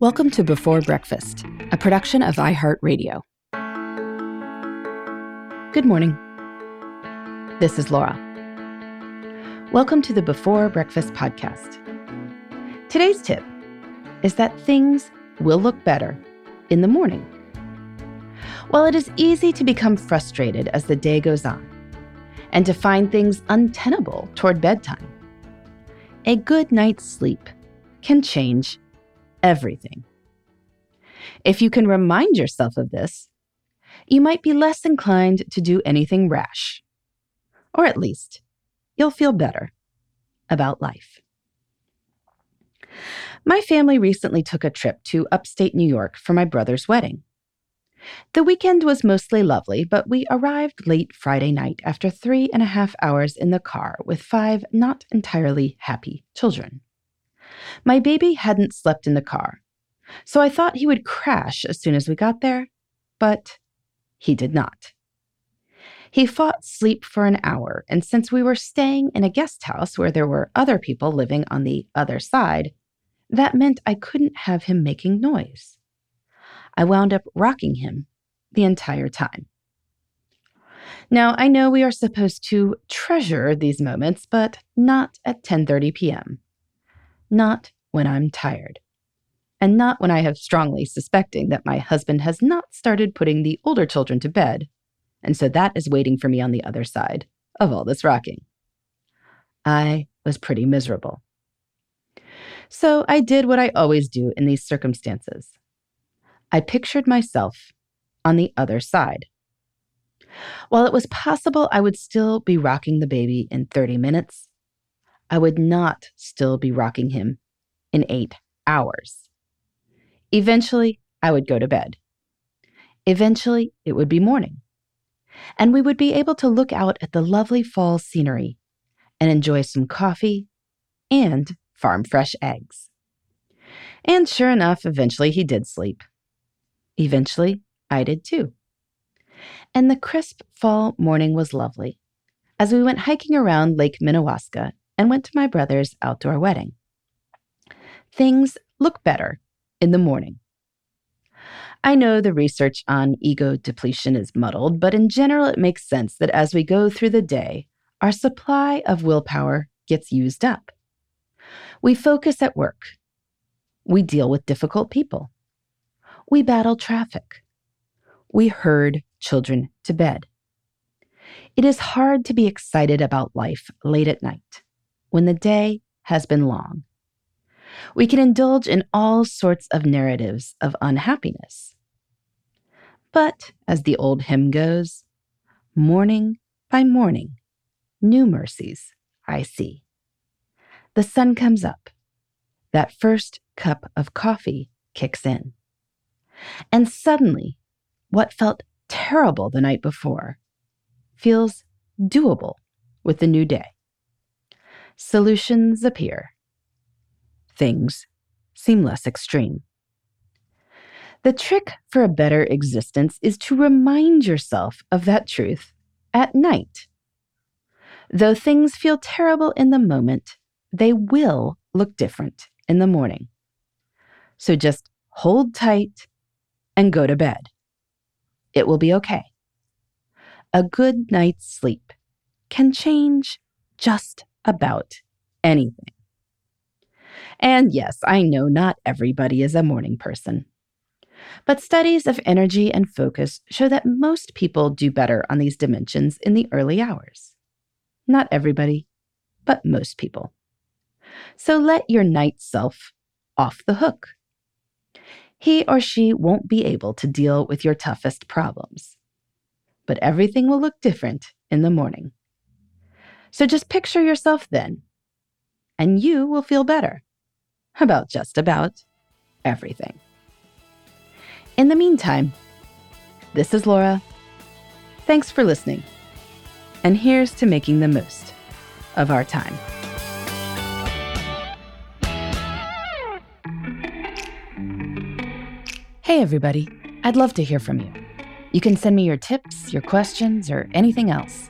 Welcome to Before Breakfast, a production of iHeartRadio. Good morning. This is Laura. Welcome to the Before Breakfast podcast. Today's tip is that things will look better in the morning. While it is easy to become frustrated as the day goes on and to find things untenable toward bedtime, a good night's sleep can change everything. If you can remind yourself of this, you might be less inclined to do anything rash. Or at least, you'll feel better about life. My family recently took a trip to upstate New York for my brother's wedding. The weekend was mostly lovely, but we arrived late Friday night after three and a half hours in the car with five not entirely happy children. My baby hadn't slept in the car, so I thought he would crash as soon as we got there, but he did not. He fought sleep for an hour, and since we were staying in a guest house where there were other people living on the other side, that meant I couldn't have him making noise. I wound up rocking him the entire time. Now, I know we are supposed to treasure these moments, but not at 10:30 p.m not when I'm tired. And not when I have strongly suspecting that my husband has not started putting the older children to bed, and so that is waiting for me on the other side of all this rocking. I was pretty miserable. So I did what I always do in these circumstances. I pictured myself on the other side. While it was possible I would still be rocking the baby in 30 minutes, I would not still be rocking him in eight hours. Eventually, I would go to bed. Eventually, it would be morning. And we would be able to look out at the lovely fall scenery and enjoy some coffee and farm fresh eggs. And sure enough, eventually he did sleep. Eventually, I did too. And the crisp fall morning was lovely as we went hiking around Lake Minnewaska and went to my brother's outdoor wedding. Things look better in the morning. I know the research on ego depletion is muddled, but in general, it makes sense that as we go through the day, our supply of willpower gets used up. We focus at work. We deal with difficult people. We battle traffic. We herd children to bed. It is hard to be excited about life late at night when the day has been long. We can indulge in all sorts of narratives of unhappiness. But, as the old hymn goes, morning by morning, new mercies I see. The sun comes up. That first cup of coffee kicks in. And suddenly, what felt terrible the night before feels doable with the new day. Solutions appear. Things seem less extreme. The trick for a better existence is to remind yourself of that truth at night. Though things feel terrible in the moment, they will look different in the morning. So just hold tight and go to bed. It will be okay. A good night's sleep can change just about anything. And yes, I know not everybody is a morning person. But studies of energy and focus show that most people do better on these dimensions in the early hours. Not everybody, but most people. So let your night self off the hook. He or she won't be able to deal with your toughest problems. But everything will look different in the morning. So just picture yourself then, and you will feel better about just about everything. In the meantime, this is Laura. Thanks for listening. And here's to making the most of our time. Hey, everybody. I'd love to hear from you. You can send me your tips, your questions, or anything else.